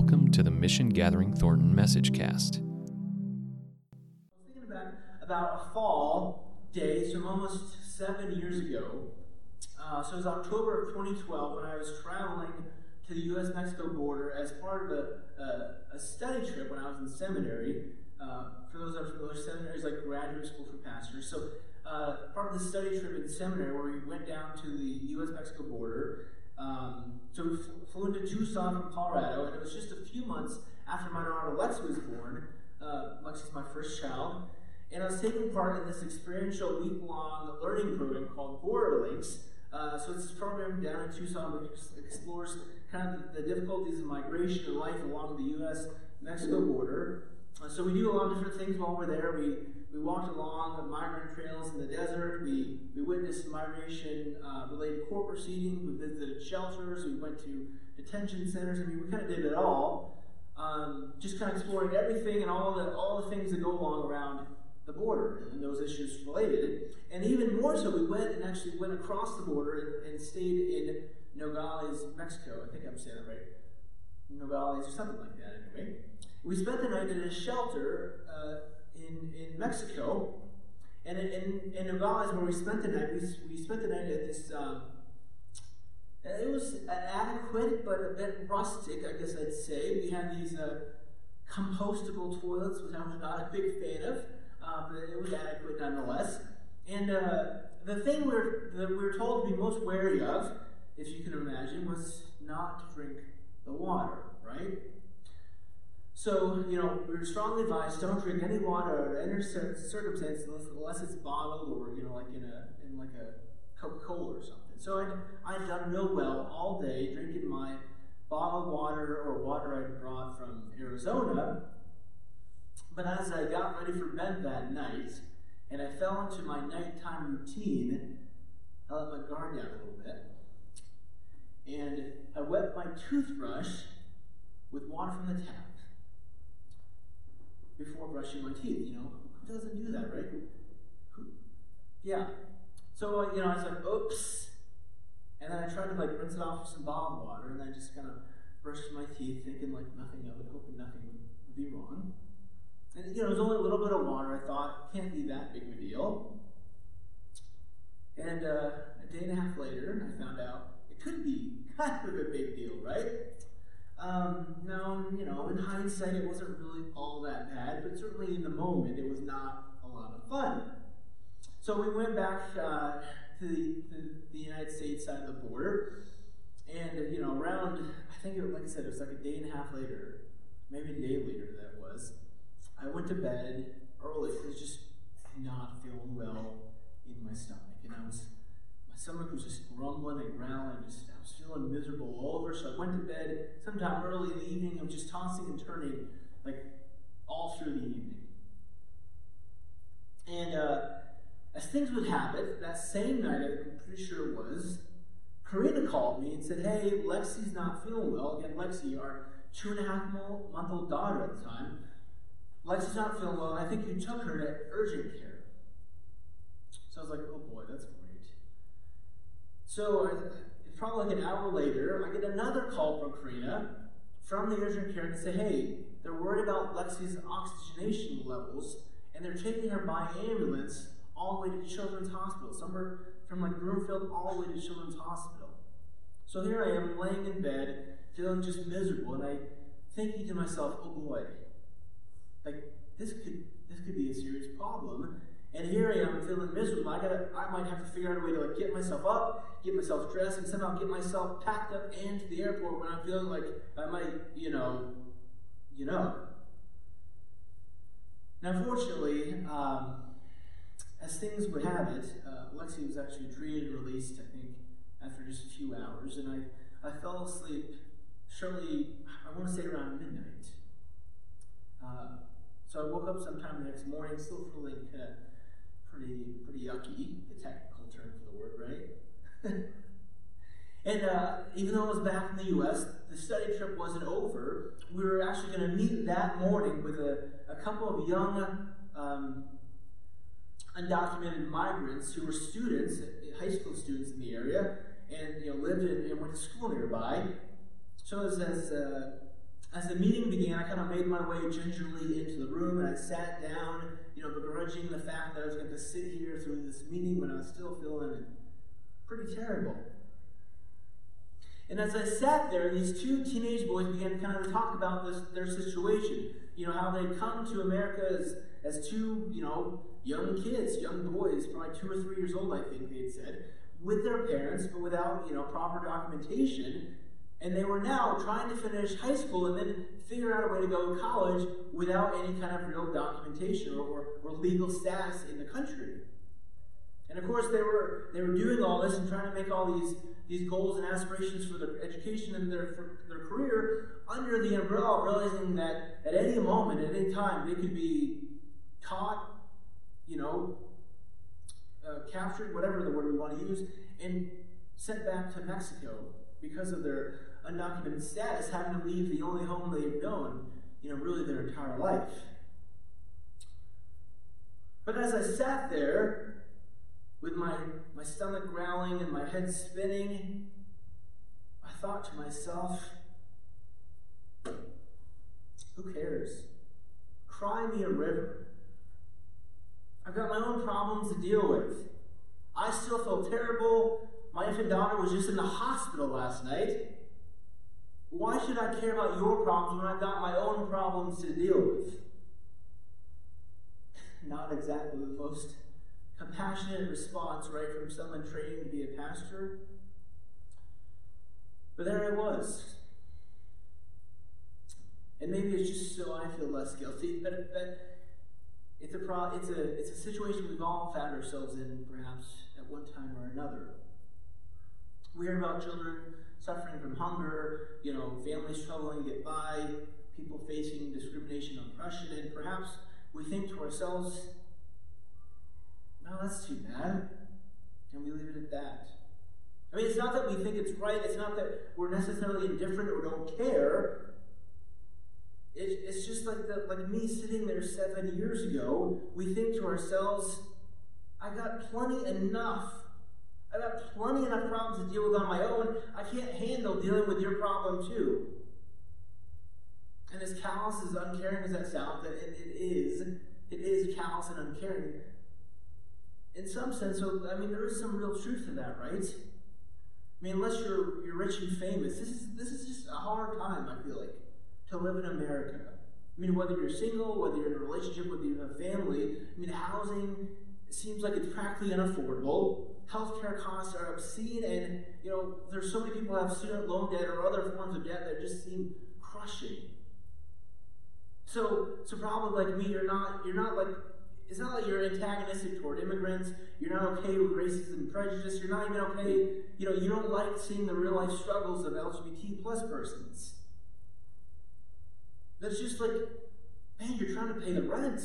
Welcome to the Mission Gathering Thornton Message Cast. Thinking about, about fall day, so almost seven years ago. Uh, so it was October of 2012 when I was traveling to the U.S. Mexico border as part of a, a, a, study trip when I was in seminary. Uh, for those that are familiar, seminary is like graduate school for pastors. So uh, part of the study trip in seminary where we went down to the U.S. Mexico border. Um, so flew into Tucson from Colorado, and it was just a few months after my daughter Lexi was born. Uh, Lexi's my first child. And I was taking part in this experiential week long learning program called Border Links. Uh, so it's this program down in Tucson which explores kind of the, difficulties of migration and life along the U.S. Mexico border. Uh, so we do a lot of different things while we're there. We we walked along the migrant trails in the desert. We, we witnessed migration uh, related court proceedings. We visited shelters. We went to detention centers. I mean, we kind of did it all. Um, just kind of exploring everything and all the, all the things that go along around the border and those issues related. And even more so, we went and actually went across the border and, and stayed in Nogales, Mexico. I think I'm saying that right. Nogales or something like that, anyway. We spent the night in a shelter. Uh, in, in Mexico. And in, in, Nogales, where we spent the night, we, we spent the night at this, um, it was adequate but a bit rustic, I guess I'd say. We had these uh, compostable toilets, which I was not a big fan of, uh, but it was adequate nonetheless. And uh, the thing we're, that we were told to be most wary of, if you can imagine, was not to drink the water, right? So, you know, we're strongly advised don't drink any water under any circumstance unless, it's bottled or, you know, like in a in like a Coca-Cola or something. So I'd, I'd done real well all day drinking my bottled water or water I'd brought from Arizona. But as I got ready for bed that night, and I fell into my nighttime routine, I let my guard down a little bit. And I wet my toothbrush with water from the tap before brushing my teeth. You know, who doesn't do that, right? Who? Yeah. So uh, you know, I was like, oops, and then I tried to like rinse it off with some bottled water, and I just kind of brushed my teeth, thinking like nothing of it, hoping nothing would be wrong. And you know, it was only a little bit of water. I thought can't be that big of a deal. And uh, a day and a half later, I found out it could be kind of a big deal, right? Um, now, you know, in hindsight, it wasn't really all that bad, but certainly in the moment, it was not a lot of fun. So we went back uh, to the, the, the, United States side of the border, and, you know, around, I think, it, like I said, it was like a day and a half later, maybe a day later that was, I went to bed early. I was just not feeling well in my stomach, and I was, my stomach was just grumbling and growling, just was feeling miserable all over, so I went to bed sometime early in the evening. I was just tossing and turning, like all through the evening. And uh, as things would it, that same night, I'm pretty sure it was, Karina called me and said, Hey, Lexi's not feeling well. Again, Lexi, our two and a half month old daughter at the time, Lexi's not feeling well, and I think you took her to urgent care. So I was like, Oh boy, that's great. So I, probably like an hour later, I get another call from Karina from the urgent care to say, hey, they're worried about Lexi's oxygenation levels, and they're taking her by ambulance all the way to Children's Hospital, somewhere from like Broomfield all the way to Children's Hospital. So here I am laying in bed, feeling just miserable, and I thinking to myself, oh boy, like this could this could be a serious problem. And here I am feeling miserable. I gotta I might have to figure out a way to like get myself up, get myself dressed, and somehow get myself packed up and to the airport when I'm feeling like I might, you know, you know. Now fortunately, um, as things would have it, uh, Lexi was actually treated and released, I think, after just a few hours, and I, I fell asleep shortly, I want to say around midnight. Uh, so I woke up sometime the next morning, still feeling kind of pretty pretty yucky, the technical term for the word, right? and uh, even though I was back in the U.S., the study trip wasn't over. We were actually going to meet that morning with a, a couple of young um, undocumented migrants who were students, high school students in the area, and you know lived in, and went to school nearby. So as as, uh, as the meeting began, I kind of made my way gingerly into the room and I sat down, you know, begrudging the fact that I was going to sit here through this meeting when I was still feeling pretty terrible. And as I sat there, these two teenage boys began to kind of talk about this, their situation. You know, how they'd come to America as, as two, you know, young kids, young boys, probably two or three years old, I think they had said, with their parents, but without, you know, proper documentation. And they were now trying to finish high school and then figure out a way to go to college without any kind of real documentation or, or, legal status in the country. And of course, they were they were doing all this and trying to make all these these goals and aspirations for their education and their for their career under the umbrella of realizing that at any moment, at any time, they could be caught, you know, uh, captured, whatever the word we want to use, and sent back to Mexico because of their undocumented status, having to leave the only home they've known, you know, really their entire life. But as I sat there, with my, my stomach growling and my head spinning, I thought to myself, who cares? Cry me a river. I've got my own problems to deal with. I still feel terrible. My infant daughter was just in the hospital last night. Why should I care about your problems when I've got my own problems to deal with? Not exactly the most compassionate response, right, from someone training to be a pastor. But there I was. And maybe it's just so I feel less guilty, but, but it's a pro, it's a it's a situation we've all found ourselves in, perhaps at one time or another. We hear about children suffering from hunger, you know, families struggling to get by, people facing discrimination, oppression, and perhaps we think to ourselves, no, that's too bad. And we leave it at that. I mean, it's not that we think it's right, it's not that we're necessarily indifferent or don't care. It, it's just like the, like me sitting there seven years ago, we think to ourselves, I got plenty enough. I got plenty enough problems to deal with on my own. I can't handle dealing with your problem too. And as callous, as uncaring as that sounds, that it, it is, it is callous and uncaring in some sense, so I mean, there is some real truth to that, right? I mean, unless you're you're rich and famous, this is this is just a hard time. I feel like to live in America. I mean, whether you're single, whether you're in a relationship, whether you have a family. I mean, housing seems like it's practically unaffordable. Healthcare costs are obscene, and you know there's so many people have student loan debt or other forms of debt that just seem crushing. So, so probably like me, you're not you're not like it's not like you're antagonistic toward immigrants. You're not okay with racism and prejudice. You're not even okay, you know, you don't like seeing the real life struggles of LGBT plus persons. That's just like, man, you're trying to pay the rent.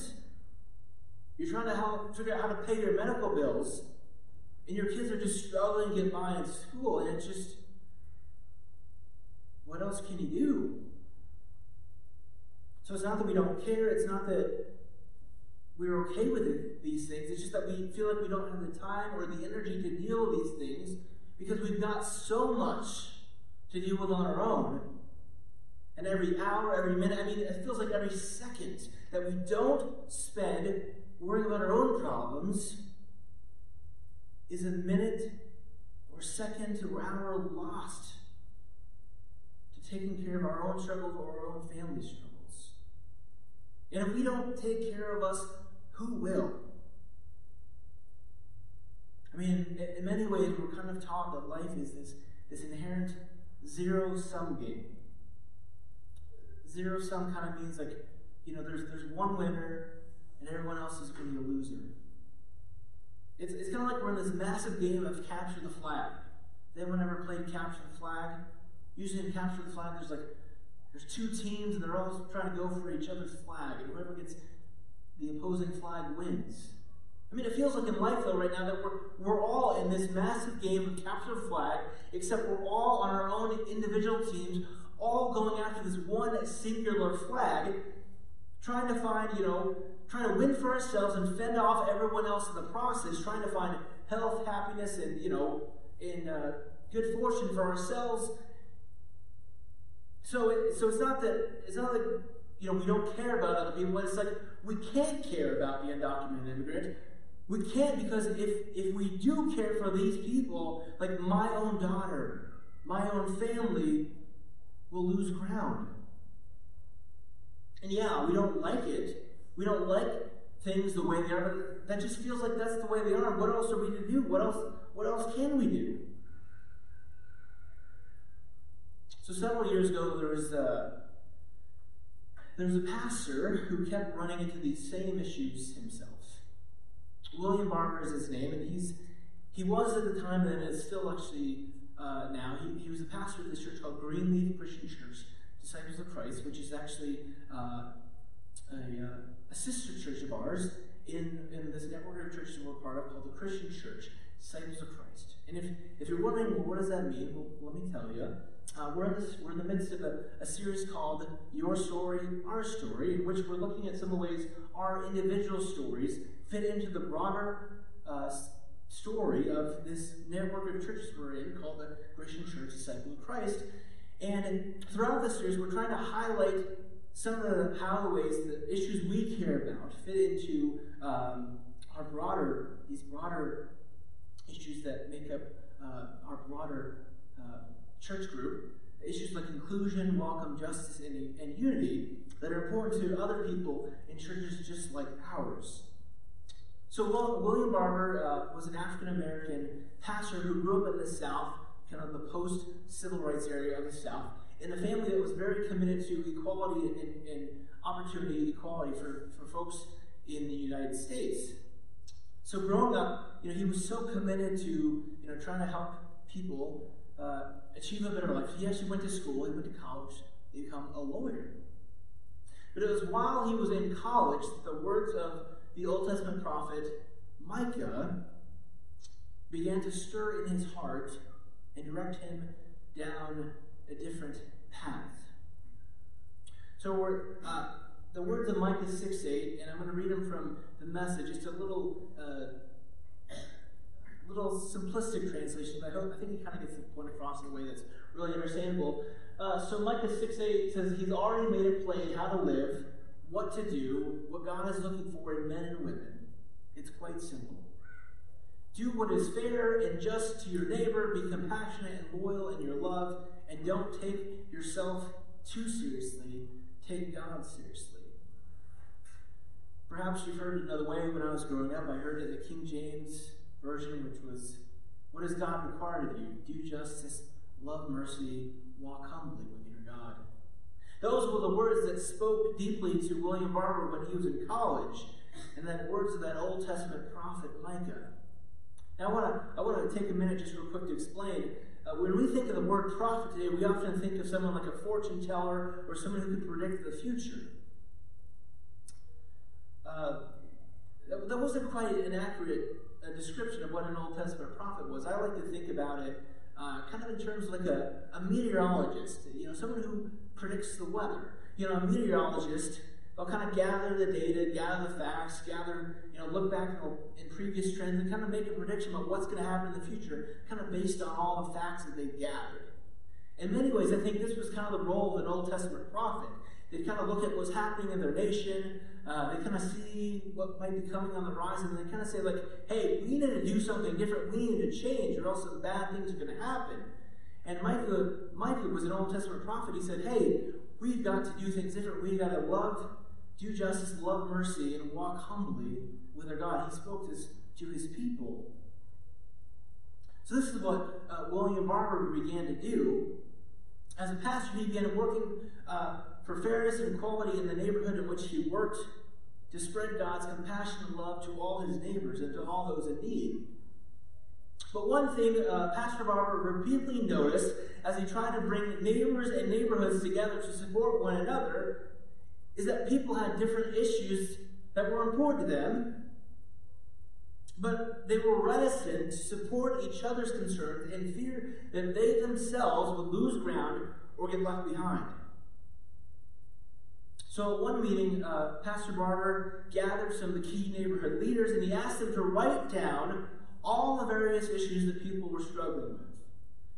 You're trying to help figure out how to pay your medical bills. And your kids are just struggling to get by in school. And it's just, what else can you do? So it's not that we don't care. It's not that we're okay with it, these things. It's just that we feel like we don't have the time or the energy to deal with these things because we've got so much to deal with on our own. And every hour, every minute, I mean, it feels like every second that we don't spend worrying about our own problems is a minute or second or hour lost to taking care of our own struggles or our own family struggles. And if we don't take care of us who will? I mean, in many ways, we're kind of taught that life is this, this inherent zero sum game. Zero sum kind of means like, you know, there's, there's one winner and everyone else is going to be a loser. It's, it's kind of like we're in this massive game of capture the flag. Anyone ever played capture the flag? Usually in capture the flag, there's like there's two teams and they're all trying to go for each other's flag, and whoever gets the opposing flag wins. I mean, it feels like in life, though, right now, that we're, we're all in this massive game of capture the flag, except we're all on our own individual teams, all going after this one singular flag, trying to find, you know, trying to win for ourselves and fend off everyone else in the process, trying to find health, happiness, and, you know, and uh, good fortune for ourselves. So, it, so it's not that it's not like you know we don't care about other people. But it's like we can't care about the undocumented immigrant. We can't because if if we do care for these people, like my own daughter, my own family, will lose ground. And yeah, we don't like it. We don't like things the way they are, but that just feels like that's the way they are. What else are we to do? What else what else can we do? So several years ago, there was a, there was a pastor who kept running into these same issues himself. William Barber is his name, and he's he was at the time, and is still actually uh, now. He, he was a pastor of this church called Greenleaf Christian Church, Disciples of Christ, which is actually uh, a, uh, a sister church of ours in, in this network of churches we're part of called the Christian Church, Disciples of Christ. And if, if you're wondering, well, what does that mean? Well, let me tell you. Uh, we're, in this, we're in the midst of a, a series called Your Story, Our Story, in which we're looking at some of the ways our individual stories fit into the broader uh, story of this network of churches we're in called the Christian Church Disciple of Christ. And throughout this series, we're trying to highlight some of the how the ways the issues we care about fit into um, our broader these broader issues that make up uh, our broader uh, church group. Issues like inclusion welcome justice and, and unity that are important to other people in churches just like ours. So william barber uh, was an african american pastor who grew up in the south kind of the post civil rights area of the south in a family that was very committed to equality and, and opportunity equality for, for folks in the United States. So growing up, you know, he was so committed to you know trying to help people uh, achieve a better life. He actually went to school. He went to college to become a lawyer. But it was while he was in college that the words of the Old Testament prophet Micah began to stir in his heart and direct him down a different path. So we're, uh, the words of Micah 6 8, and I'm going to read them from the message. It's a little uh, little simplistic translation, but I, hope, I think it kind of gets the point across in a way that's really understandable. Uh, so Micah 6 8 says, He's already made it plain how to live, what to do, what God is looking for in men and women. It's quite simple. Do what is fair and just to your neighbor, be compassionate and loyal in your love, and don't take yourself too seriously. Take God seriously. Perhaps you've heard it another way. When I was growing up, I heard it in the King James Version, which was, What does God require of you? Do justice, love mercy, walk humbly with your God. Those were the words that spoke deeply to William Barber when he was in college, and that words of that Old Testament prophet Micah. Now, I want to I want to take a minute just real quick to explain. Uh, when we think of the word prophet today, we often think of someone like a fortune teller or someone who could predict the future. Uh, that, that, wasn't quite an accurate uh, description of what an Old Testament prophet was. I like to think about it uh, kind of in terms of like a, a meteorologist, you know, someone who predicts the weather. You know, a meteorologist They'll kind of gather the data, gather the facts, gather, you know, look back in, previous trends and kind of make a prediction about what's going to happen in the future, kind of based on all the facts that they've gathered. In many ways, I think this was kind of the role of an Old Testament prophet. They kind of look at what's happening in their nation. Uh, they kind of see what might be coming on the horizon, and they kind of say, like, hey, we need to do something different. We need to change, or else bad things are going to happen. And Micah, Micah was an Old Testament prophet. He said, hey, we've got to do things different. We've got to love do justice, love mercy, and walk humbly with our God. He spoke this to his people. So, this is what uh, William Barber began to do. As a pastor, he began working uh, for fairness and equality in the neighborhood in which he worked to spread God's compassion and love to all his neighbors and to all those in need. But one thing uh, Pastor Barber repeatedly noticed as he tried to bring neighbors and neighborhoods together to support one another is that people had different issues that were important to them, but they were reticent to support each other's concerns in fear that they themselves would lose ground or get left behind. So, at one meeting, uh, Pastor Barber gathered some of the key neighborhood leaders and he asked them to write down all the various issues that people were struggling with.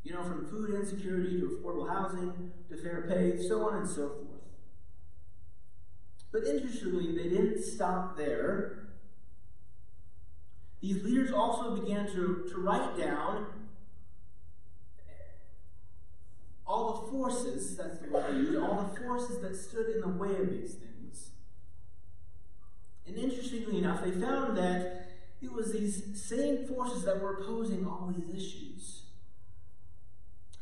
You know, from food insecurity to affordable housing to fair pay, so on and so forth. But interestingly, they didn't stop there. These leaders also began to, to write down all the forces, that's the word all the forces that stood in the way of these things. And interestingly enough, they found that it was these same forces that were opposing all these issues.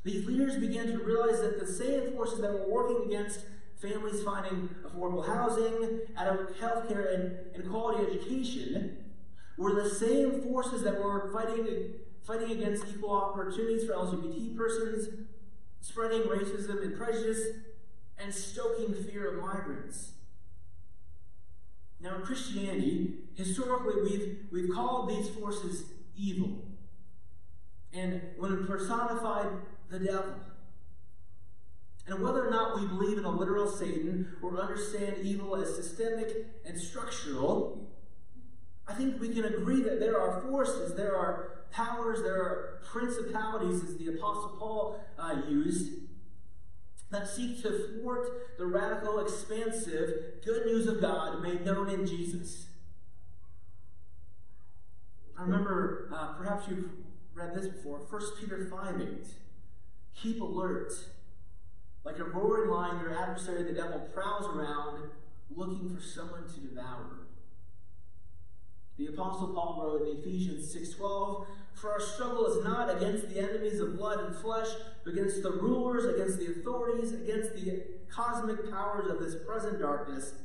These leaders began to realize that the same forces that were working against families finding affordable housing, adequate health care, and, and quality education were the same forces that were fighting, fighting against equal opportunities for LGBT persons, spreading racism and prejudice, and stoking fear of migrants. Now, in Christianity, historically, we've, we've called these forces evil. And when personified the devil. And whether or not we believe in a literal Satan or understand evil as systemic and structural, I think we can agree that there are forces, there are powers, there are principalities, as the Apostle Paul uh, used, that seek to thwart the radical, expansive good news of God made known in Jesus. I remember, uh, perhaps you've read this before, 1 Peter 5 8. Keep alert. Like a roaring lion, your adversary, the devil, prowls around looking for someone to devour. The Apostle Paul wrote in Ephesians 6:12, "For our struggle is not against the enemies of blood and flesh, but against the rulers, against the authorities, against the cosmic powers of this present darkness,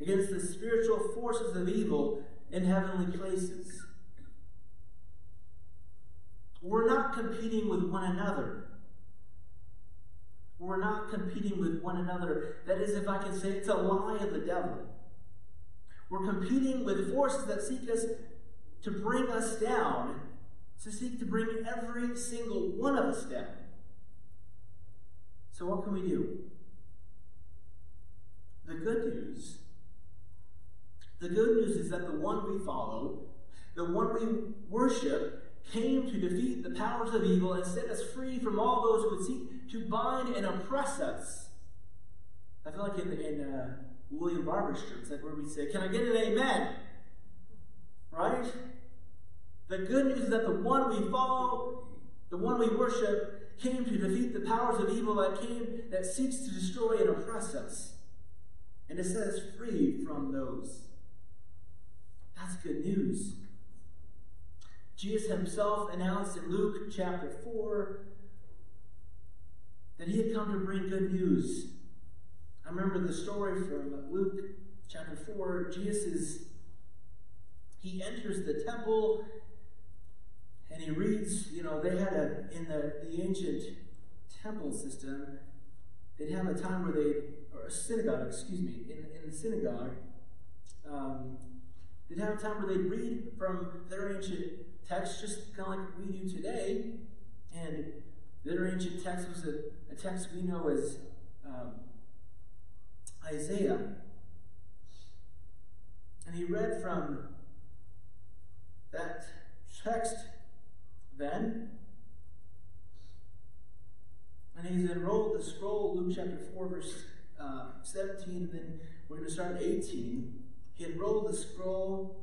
against the spiritual forces of evil in heavenly places." We're not competing with one another. We're not competing with one another. That is, if I can say, it's a lie of the devil. We're competing with forces that seek us to bring us down, to seek to bring every single one of us down. So, what can we do? The good news, the good news is that the one we follow, the one we worship, came to defeat the powers of evil and set us free from all those who would seek to bind and oppress us. I feel like in, in uh, William Barber's church, that where we say, Can I get an amen? Right? The good news is that the one we follow, the one we worship, came to defeat the powers of evil that came, that seeks to destroy and oppress us, and it set us free from those. That's good news. Jesus himself announced in Luke chapter 4 that he had come to bring good news. I remember the story from Luke chapter 4. Jesus is, he enters the temple and he reads, you know, they had a, in the, the ancient temple system, they'd have a time where they, or a synagogue, excuse me, in, in the synagogue, um, they'd have a time where they'd read from their ancient text, just kind of like we do today. And their ancient text was a, a text we know as um, Isaiah. And he read from that text then. And he's enrolled the scroll, Luke chapter 4, verse uh, 17, and then we're going to start at 18. He enrolled the scroll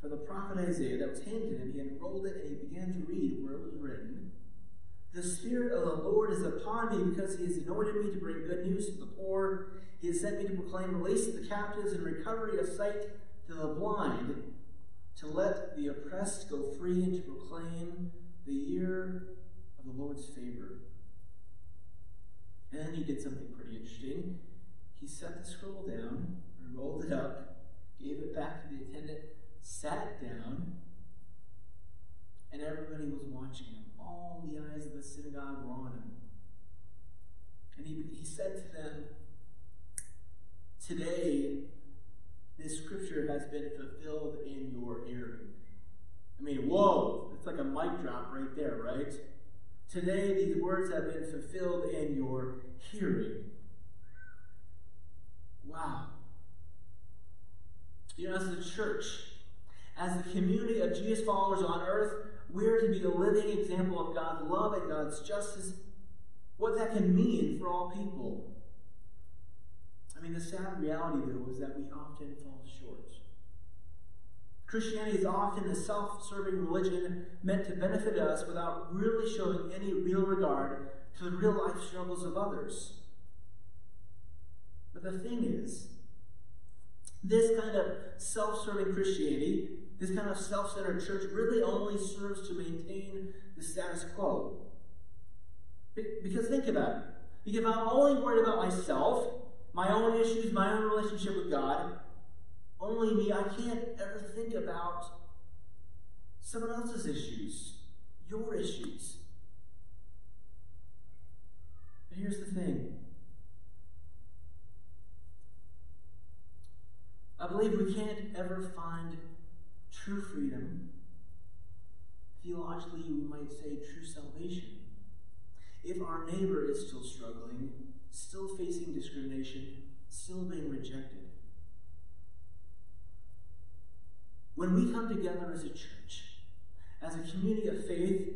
for the prophet Isaiah that was handed to him. He unrolled it and he began to read where it was written. The Spirit of the Lord is upon me because he has anointed me to bring good news to the poor. He has sent me to proclaim release to the captives and recovery of sight to the blind, to let the oppressed go free and to proclaim the year of the Lord's favor. And then he did something pretty interesting. He set the scroll down, rolled it up, gave it back to the attendant, sat down, and everybody was watching him. All the eyes of the synagogue were on him. And he, he said to them, Today, this scripture has been fulfilled in your hearing. I mean, whoa, it's like a mic drop right there, right? Today, these words have been fulfilled in your hearing. Wow. You know, as a church, as the community of Jesus followers on earth, we're to be a living example of God's love and God's justice, what that can mean for all people. I mean, the sad reality, though, is that we often fall short. Christianity is often a self serving religion meant to benefit us without really showing any real regard to the real life struggles of others. But the thing is, this kind of self serving Christianity, this kind of self centered church, really only serves to maintain the status quo. Because think about it. Because if I'm only worried about myself, my own issues, my own relationship with God, only me, I can't ever think about someone else's issues, your issues. But here's the thing I believe we can't ever find true freedom. Theologically, we might say true salvation. If our neighbor is still struggling, still facing discrimination, still being rejected. When we come together as a church, as a community of faith,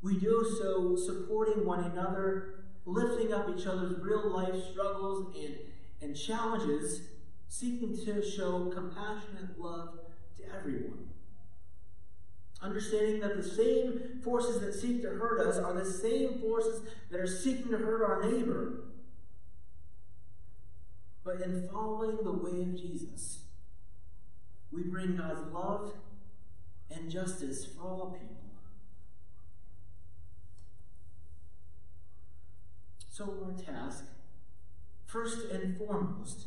we do so supporting one another, lifting up each other's real life struggles and, and challenges, seeking to show compassionate love to everyone. Understanding that the same forces that seek to hurt us are the same forces that are seeking to hurt our neighbor. But in following the way of Jesus, we bring God's love and justice for all people. So, our task, first and foremost,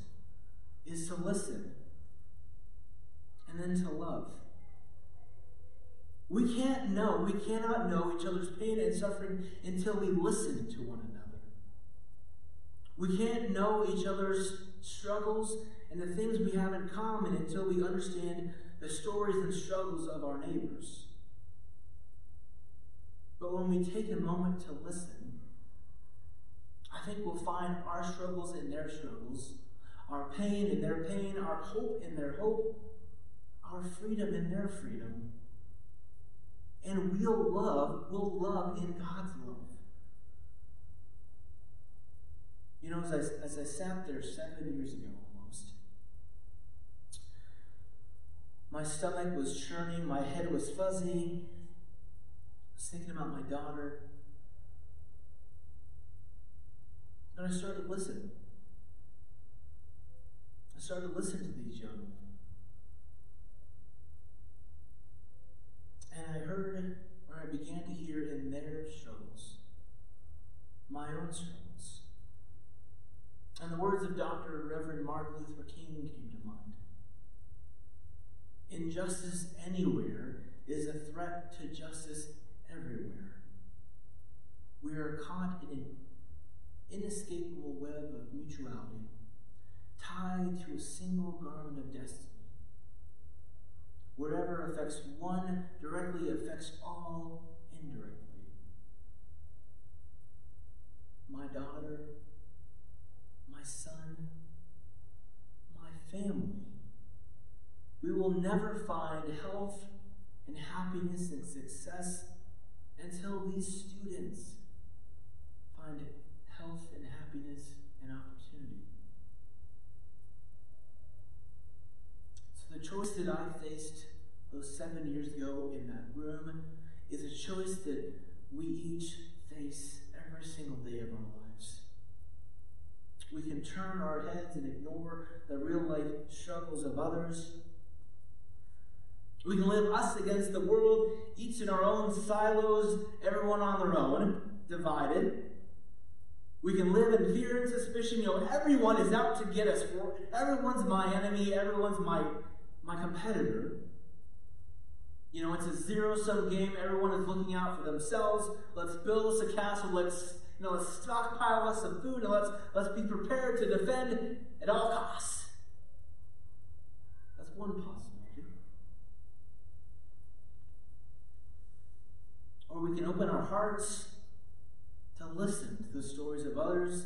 is to listen and then to love. We can't know, we cannot know each other's pain and suffering until we listen to one another. We can't know each other's struggles and the things we have in common until we understand the stories and struggles of our neighbors. But when we take a moment to listen, I think we'll find our struggles in their struggles, our pain in their pain, our hope in their hope, our freedom in their freedom. We'll love, we'll love in God's love. You know, as I, as I sat there seven years ago almost, my stomach was churning, my head was fuzzy. I was thinking about my daughter. And I started to listen. I started to listen to these young And I heard, I began to hear in their struggles, my own struggles. And the words of Dr. Reverend Martin Luther King came to mind. Injustice anywhere is a threat to justice everywhere. We are caught in an inescapable web of mutuality, tied to a single garment of destiny. Whatever affects one directly affects all indirectly. My daughter, my son, my family. We will never find health and happiness and success until these students find health and happiness and opportunity. So the choice that I faced those seven years ago in that room is a choice that we each face every single day of our lives. We can turn our heads and ignore the real life struggles of others. We can live us against the world, each in our own silos, everyone on their own, divided. We can live in fear and suspicion. You know, everyone is out to get us. Everyone's my enemy. Everyone's my, my competitor. You know, it's a zero sum game. Everyone is looking out for themselves. Let's build us a castle. Let's, you know, let's stockpile us some food and let's, let's be prepared to defend at all costs. That's one possibility. Or we can open our hearts to listen to the stories of others,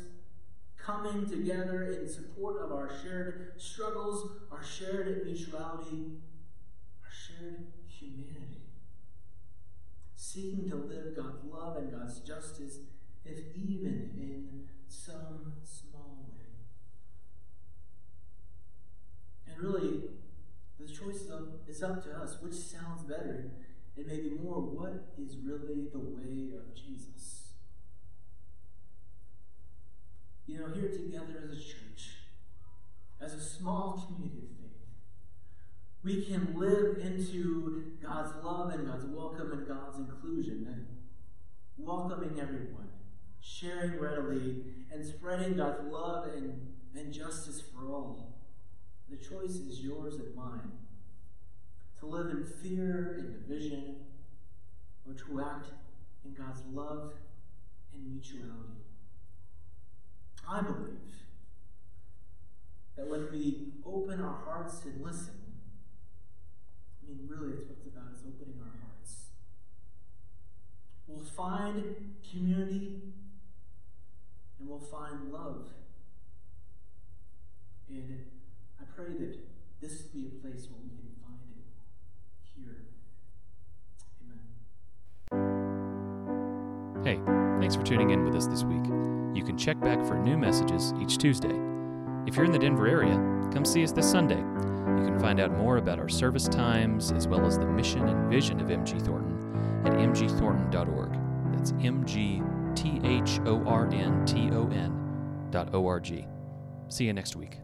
coming together in support of our shared struggles, our shared mutuality, our shared humanity. seeking to live God's love and God's justice, if even in some small way. And really, the choice is up, is up to us. Which sounds better? And maybe more, what is really the way of Jesus? You know, here together as a church, as a small community of faith, we can live into God's love and God's welcome and God's inclusion, and welcoming everyone, sharing readily, and spreading God's love and, and justice for all. The choice is yours and mine. To live in fear and division, or to act in God's love and mutuality. I believe that when we open our hearts and listen, us this week. You can check back for new messages each Tuesday. If you're in the Denver area, come see us this Sunday. You can find out more about our service times as well as the mission and vision of MG Thornton at mgthornton.org. That's M G T H O R N T O N dot O R G. See you next week.